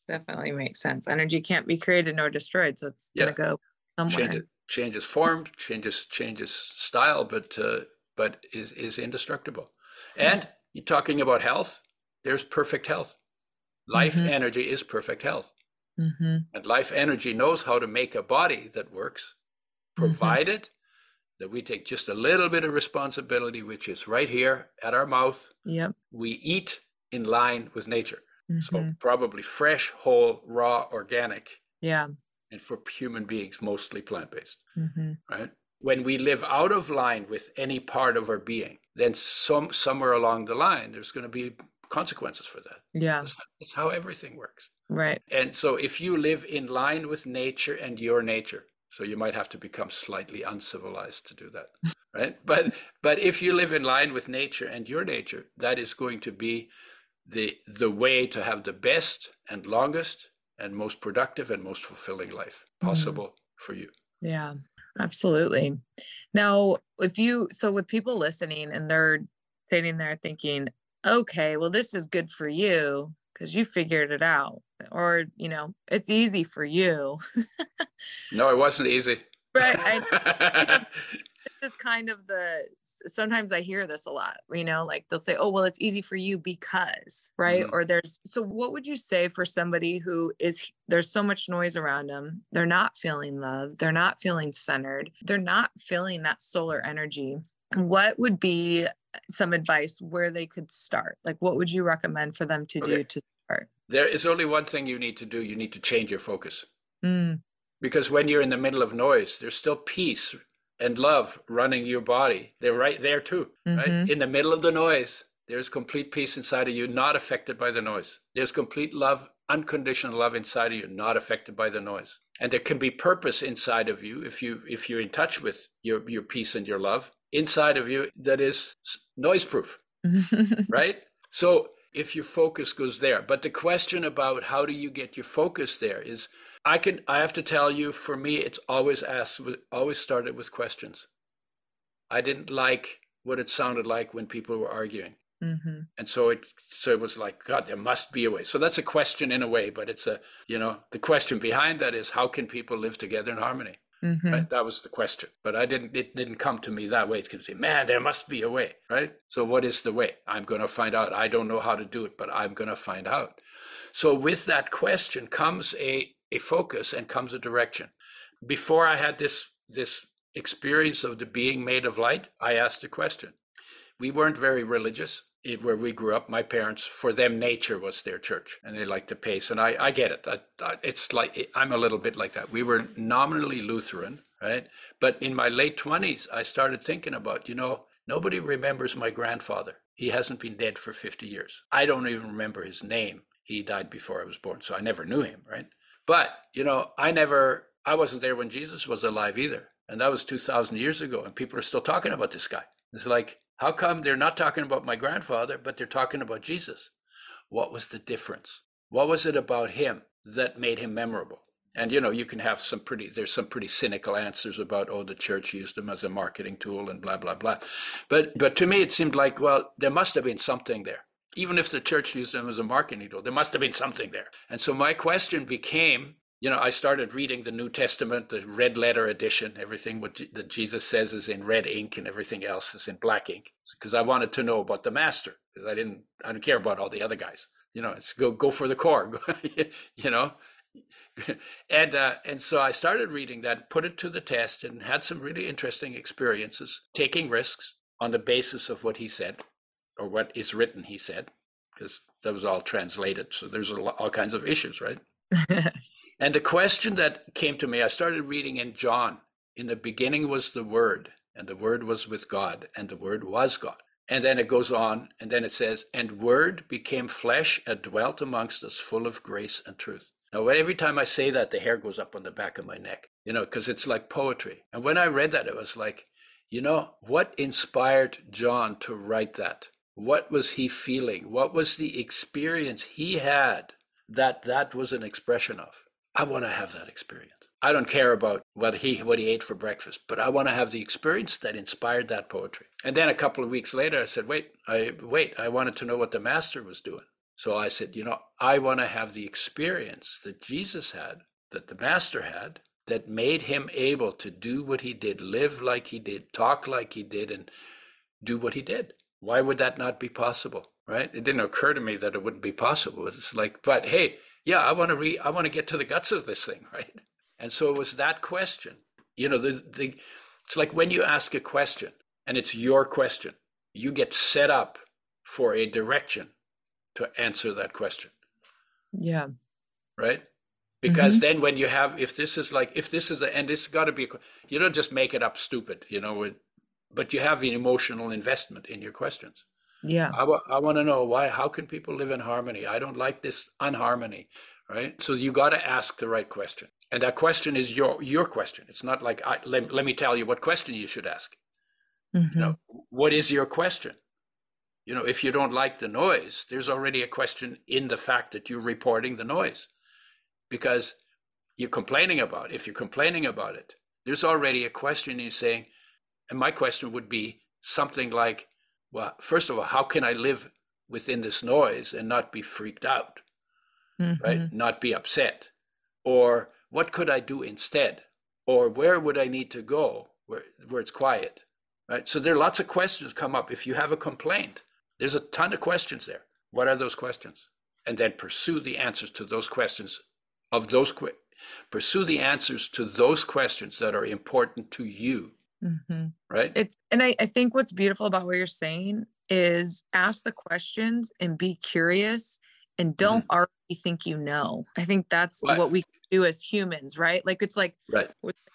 Definitely makes sense. Energy can't be created nor destroyed. So it's yeah. gonna go somewhere. Changes, changes form, changes changes style, but uh, but is is indestructible. And you're talking about health, there's perfect health. Life mm-hmm. energy is perfect health. Mm-hmm. And life energy knows how to make a body that works, provided mm-hmm. that we take just a little bit of responsibility, which is right here at our mouth. Yep. We eat in line with nature. So mm-hmm. probably fresh, whole, raw, organic. Yeah. And for human beings, mostly plant based. Mm-hmm. Right. When we live out of line with any part of our being, then some somewhere along the line, there's going to be consequences for that. Yeah. That's, that's how everything works. Right. And so if you live in line with nature and your nature, so you might have to become slightly uncivilized to do that, <laughs> right? But but if you live in line with nature and your nature, that is going to be the the way to have the best and longest and most productive and most fulfilling life mm-hmm. possible mm-hmm. for you. Yeah. Absolutely. Now, if you so with people listening and they're sitting there thinking, okay, well, this is good for you because you figured it out. Or, you know, it's easy for you. no, it wasn't easy. <laughs> Right. I, you <laughs> know, <laughs> this is kind of the sometimes I hear this a lot, you know, like they'll say, oh, well, it's easy for you because, right? Mm-hmm. Or there's, so what would you say for somebody who is, there's so much noise around them, they're not feeling love, they're not feeling centered, they're not feeling that solar energy. What would be some advice where they could start? Like, what would you recommend for them to okay. do to start? There is only one thing you need to do you need to change your focus. Mm. Because when you're in the middle of noise, there's still peace and love running your body. They're right there too, mm-hmm. right? In the middle of the noise, there's complete peace inside of you, not affected by the noise. There's complete love, unconditional love inside of you, not affected by the noise. And there can be purpose inside of you if you if you're in touch with your your peace and your love inside of you that is noise proof, <laughs> right? So if your focus goes there, but the question about how do you get your focus there is, I can I have to tell you, for me, it's always asked, always started with questions. I didn't like what it sounded like when people were arguing. Mm-hmm. And so it so it was like, God, there must be a way. So that's a question in a way, but it's a you know the question behind that is how can people live together in harmony? Mhm. Right? That was the question. But I didn't it didn't come to me that way to say, man, there must be a way, right? So what is the way? I'm gonna find out. I don't know how to do it, but I'm gonna find out. So with that question comes a, a focus and comes a direction. Before I had this this experience of the being made of light, I asked a question. We weren't very religious it, where we grew up. My parents, for them, nature was their church, and they liked the pace. And I, I get it. I, I, it's like I'm a little bit like that. We were nominally Lutheran, right? But in my late twenties, I started thinking about, you know, nobody remembers my grandfather. He hasn't been dead for 50 years. I don't even remember his name. He died before I was born, so I never knew him, right? But you know, I never, I wasn't there when Jesus was alive either. And that was 2,000 years ago, and people are still talking about this guy. It's like, how come they're not talking about my grandfather, but they're talking about Jesus? What was the difference? What was it about him that made him memorable? And you know, you can have some pretty, there's some pretty cynical answers about, oh, the church used him as a marketing tool and blah, blah, blah. But, but to me, it seemed like, well, there must have been something there. Even if the church used him as a marketing tool, there must have been something there. And so my question became you know, I started reading the New Testament, the red letter edition. Everything what that Jesus says is in red ink, and everything else is in black ink, because I wanted to know about the master. Because I didn't, I didn't care about all the other guys. You know, it's go go for the core. <laughs> you know, and uh, and so I started reading that, put it to the test, and had some really interesting experiences, taking risks on the basis of what he said, or what is written. He said, because that was all translated. So there's all kinds of issues, right? <laughs> And the question that came to me, I started reading in John. In the beginning was the Word, and the Word was with God, and the Word was God. And then it goes on, and then it says, And Word became flesh and dwelt amongst us, full of grace and truth. Now, every time I say that, the hair goes up on the back of my neck, you know, because it's like poetry. And when I read that, it was like, you know, what inspired John to write that? What was he feeling? What was the experience he had that that was an expression of? I want to have that experience. I don't care about what he what he ate for breakfast, but I want to have the experience that inspired that poetry. And then a couple of weeks later, I said, "Wait, I wait. I wanted to know what the master was doing." So I said, "You know, I want to have the experience that Jesus had, that the master had, that made him able to do what he did, live like he did, talk like he did, and do what he did. Why would that not be possible?" Right? It didn't occur to me that it wouldn't be possible. It's like, but hey, yeah, I want to re I want to get to the guts of this thing, <laughs> right? And so it was that question. You know, the the it's like when you ask a question and it's your question, you get set up for a direction to answer that question. Yeah. Right? Because mm-hmm. then when you have if this is like if this is a and this got to be you don't just make it up stupid, you know, but you have an emotional investment in your questions. Yeah. I, w- I want to know why, how can people live in harmony? I don't like this unharmony, right? So you got to ask the right question. And that question is your, your question. It's not like, I, let, let me tell you what question you should ask. Mm-hmm. You know, what is your question? You know, if you don't like the noise, there's already a question in the fact that you're reporting the noise because you're complaining about, if you're complaining about it, there's already a question you're saying, and my question would be something like, well, first of all, how can I live within this noise and not be freaked out, mm-hmm. right? Not be upset? Or what could I do instead? Or where would I need to go where, where it's quiet, right? So there are lots of questions come up. If you have a complaint, there's a ton of questions there. What are those questions? And then pursue the answers to those questions of those que- pursue the answers to those questions that are important to you Mm-hmm. Right. It's and I, I think what's beautiful about what you're saying is ask the questions and be curious and don't mm-hmm. already think you know. I think that's right. what we do as humans, right? Like it's like right.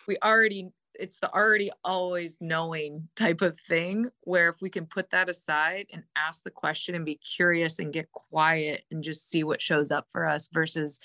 we already it's the already always knowing type of thing where if we can put that aside and ask the question and be curious and get quiet and just see what shows up for us versus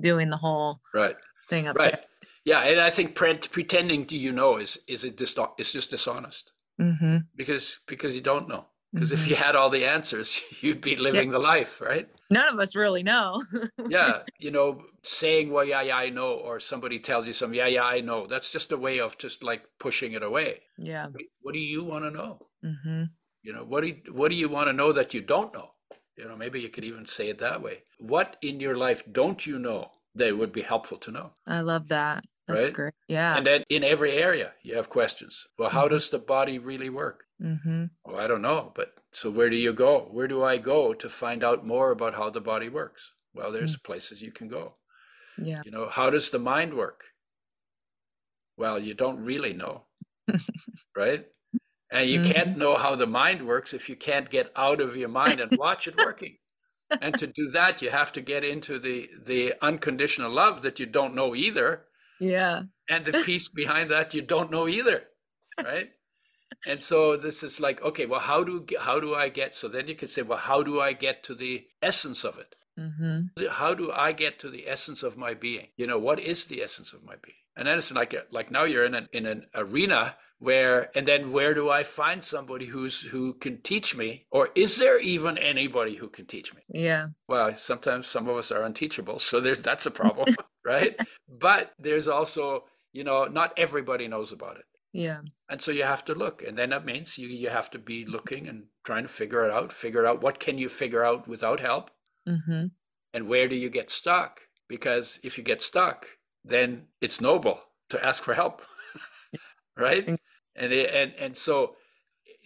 doing the whole right thing up right. there. Yeah, and I think pre- pretending to you know is is it dis- it's just dishonest mm-hmm. because because you don't know. Because mm-hmm. if you had all the answers, <laughs> you'd be living yeah. the life, right? None of us really know. <laughs> yeah, you know, saying "well, yeah, yeah, I know," or somebody tells you something, "Yeah, yeah, I know." That's just a way of just like pushing it away. Yeah. What do you want to know? Mm-hmm. You know, what do you, what do you want to know that you don't know? You know, maybe you could even say it that way. What in your life don't you know that would be helpful to know? I love that. That's right? great. Yeah. And then in every area, you have questions. Well, how Mhm. does the body really work? mm-hmm. Well, I don't know. But so where do you go? Where do I go to find out more about how the body works? Well, there's places you can go. Yeah. You know, how does the mind work? Well, you don't really know, <laughs> right? And you can't know how the mind works if you can't get out of your mind and watch it working. and to do that, you have to get into the the unconditional love that you don't know either, Yeah. and the peace behind that you don't know either, right? <laughs> And so this is like, okay, well, how do how do I get? So then you can say, well, how do I get to the essence of it? Mm-hmm. how do I get to the essence of my being? You know, what is the essence of my being? And then it's like a, like now you're in an in an arena where and then where do I find somebody who's who can teach me or is there even anybody who can teach me? Yeah. Well, sometimes some of us are unteachable, so there's that's a problem, <laughs> right? <laughs> But there's also, you know, not everybody knows about it. Yeah. And so you have to look. And then that means you you have to be looking and trying to figure it out, figure out what can you figure out without help Mm-hmm. and where do you get stuck? Because if you get stuck, then it's noble to ask for help, <laughs> right? And and and so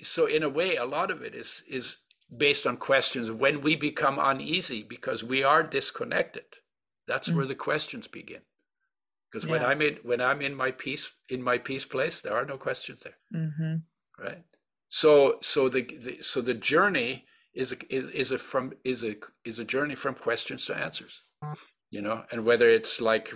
so in a way, a lot of it is is based on questions. When we become uneasy because we are disconnected, that's Mm. where the questions begin. Because when I'm in when I'm in my peace in my peace place, there are no questions there Mm-hmm. right so so the, the so the journey is a is, is a from is a is a journey from questions to answers you know and whether it's like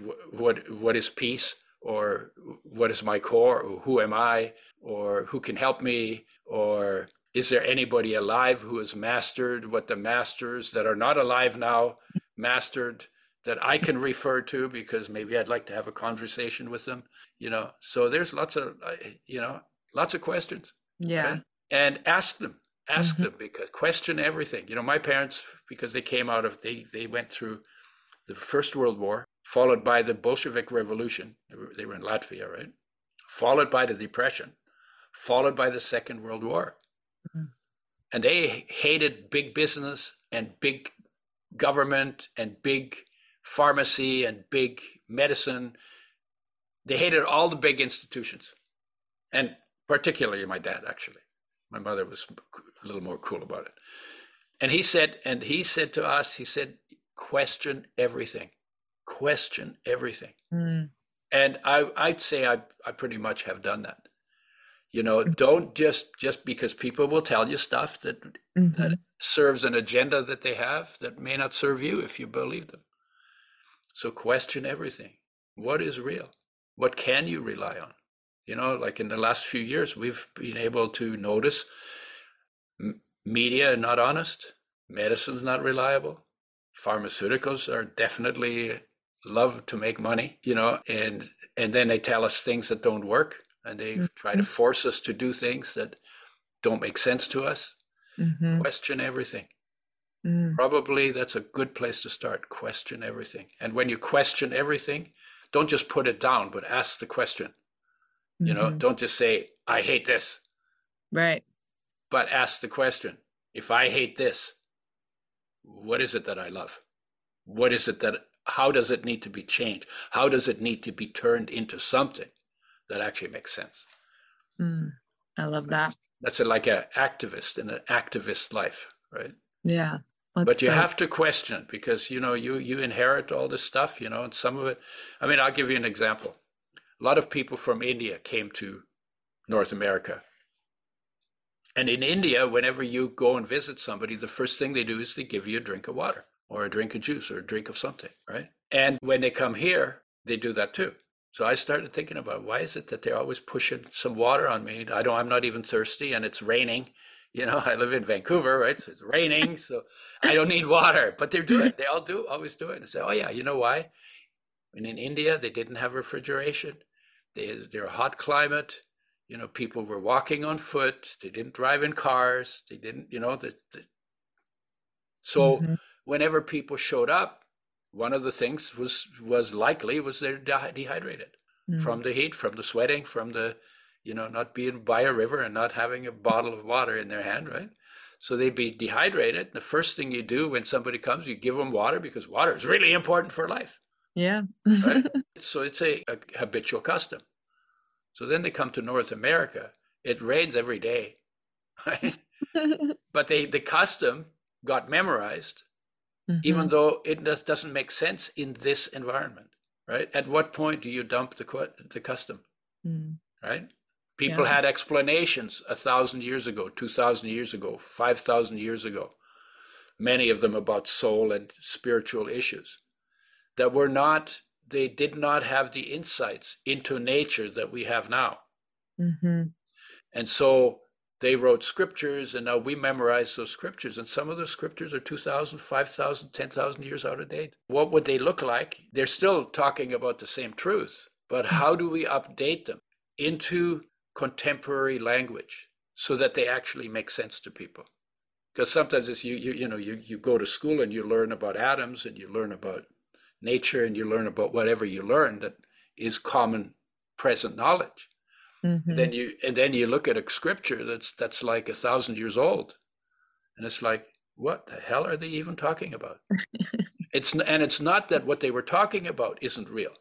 what what is peace or what is my core or who am i or who can help me or is there anybody alive who has mastered what the masters that are not alive now mastered that i can refer to because maybe i'd like to have a conversation with them you know so there's lots of uh, you know lots of questions Yeah. right? and ask them ask Mhm. them because question everything you know my parents because they came out of they they went through the first world war followed by the bolshevik revolution they were, they were in latvia right followed by the depression followed by the second world war Mhm. and they hated big business and big government and big pharmacy and big medicine. They hated all the big institutions and particularly my dad actually. My mother was a little more cool about it. And he said and he said to us he said question everything. Question everything. Mm. and i i'd say i i pretty much have done that. You know don't just just because people will tell you stuff that Mhm. that serves an agenda that they have that may not serve you if you believe them so question everything. What is real? What can you rely on? You know like in the last few years we've been able to notice m- media not honest medicine's not reliable pharmaceuticals are definitely love to make money you know and and then they tell us things that don't work and they try to force us to do things that don't make sense to us. Mhm. question everything Mm. probably that's a good place to start question everything and when you question everything don't just put it down but ask the question you know Mhm. don't just say i hate this Right. but ask the question if i hate this what is it that i love what is it that how does it need to be changed how does it need to be turned into something that actually makes sense Mm. I love that. that's a, like an activist in an activist life right Yeah. But you have to question because you know you you inherit all this stuff you know and some of it i mean i'll give you an example. A lot of people from india came to north america. And in india whenever you go and visit somebody the first thing they do is they give you a drink of water or a drink of juice or a drink of something right? And when they come here they do that too. So i started thinking about why is it that they're always pushing some water on me? I don't i'm not even thirsty and it's raining you know <laughs> i live in vancouver right so it's raining so I don't need water, but they're doing it. They all do, always do it. And say, oh yeah, you know why? And in India, they didn't have refrigeration. They, they're a hot climate. You know, people were walking on foot. They didn't drive in cars. They didn't, you know, the, the... so Mhm. whenever people showed up, one of the things was was likely was they're dehydrated Mm. from the heat, from the sweating, from the, you know, not being by a river and not having a bottle of water in their hand, right? So they'd be dehydrated. The first thing you do when somebody comes, you give them water because water is really important for life. Yeah. right? <laughs> so it's a, a habitual custom. So then they come to North America. It rains every day, <laughs> right? but they the custom got memorized, mm-hmm. even though it does, doesn't make sense in this environment, right? At what point do you dump the the custom, mm. right? People yeah. had explanations a thousand years ago, two thousand years ago, five thousand years ago, many of them about soul and spiritual issues that were not they did not have the insights into nature that we have now. Mm-hmm. And so they wrote scriptures, and now we memorize those scriptures. And some of those scriptures are 2,000, 5,000, 10,000 years out of date. What would they look like? They're still talking about the same truth, but mm-hmm. how do we update them into contemporary language so that they actually make sense to people? Because sometimes it's you, you, you know, you, you go to school and you learn about atoms and you learn about nature and you learn about whatever you learn that is common present knowledge. Mm-hmm. Then you and then you look at a scripture that's that's like a thousand years old, and it's like, what the hell are they even talking about? <laughs> it's and it's not that what they were talking about isn't real.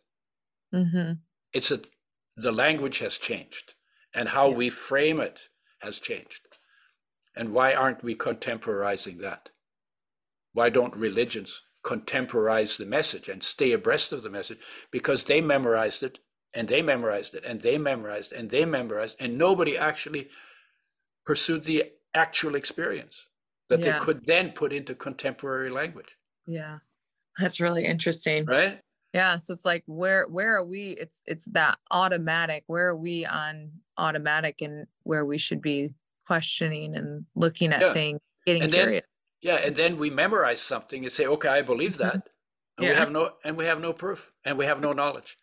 Mm-hmm. It's that the language has changed, and how yeah. we frame it has changed. And why aren't we contemporizing that? Why don't religions contemporize the message and stay abreast of the message because they memorized it and they memorized it and they memorized and they memorized and nobody actually pursued the actual experience that yeah. they could then put into contemporary language yeah that's really interesting right yeah so it's like where where are we it's it's that automatic where are we on automatic and where we should be questioning and looking at yeah. things getting and curious yeah, and then we memorize something and say, "Okay, I believe mm-hmm. that," and yeah. we have no and we have no proof and we have no knowledge.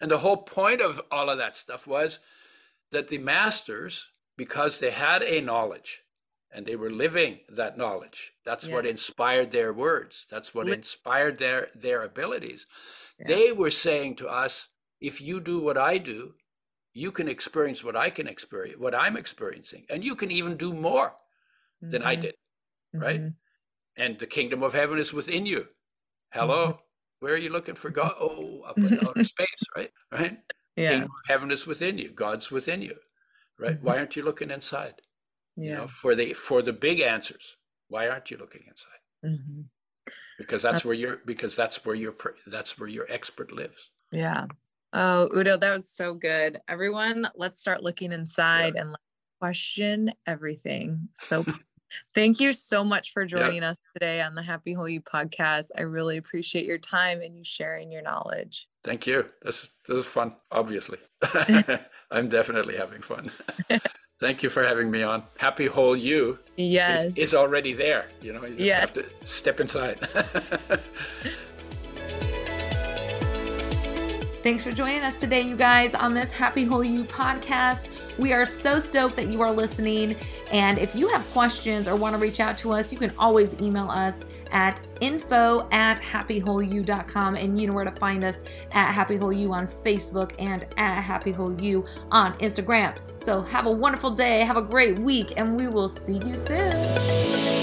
and the whole point of all of that stuff was that the masters, because they had a knowledge and they were living that knowledge, that's yeah. what inspired their words. That's what inspired their their abilities. Yeah. They were saying to us, "If you do what I do, you can experience what I can experience, what I'm experiencing, and you can even do more mm-hmm. than I mm-hmm. did." right? Mm-hmm. And the kingdom of heaven is within you. Hello, mm-hmm. where are you looking for God? <laughs> Oh, up in outer space, right? Right? Yeah. Kingdom of heaven is within you. God's within you, right? Mm-hmm. Why aren't you looking inside? Yeah. You know, for the for the big answers. Why aren't you looking inside? Mm-hmm. Because that's, that's where you're. Because that's where your that's where your expert lives. Yeah. Oh, Udo, that was so good. Everyone, let's start looking inside yeah. and question everything. So <laughs> Thank you so much for joining us today on the Happy Whole You podcast. I really appreciate your time and you sharing your knowledge. Thank you. This, this is fun, obviously. <laughs> <laughs> I'm definitely having fun. Thank you for having me on. Happy Whole You yes. is, is already there. You know, you just yes. have to step inside. <laughs> Thanks for joining us today, you guys, on this Happy Whole You podcast. We are so stoked that you are listening. And if you have questions or want to reach out to us, you can always email us at info at happywholeyou.com. And you know where to find us at Happy Whole You on Facebook and at Happy Whole You on Instagram. So have a wonderful day, have a great week, and we will see you soon.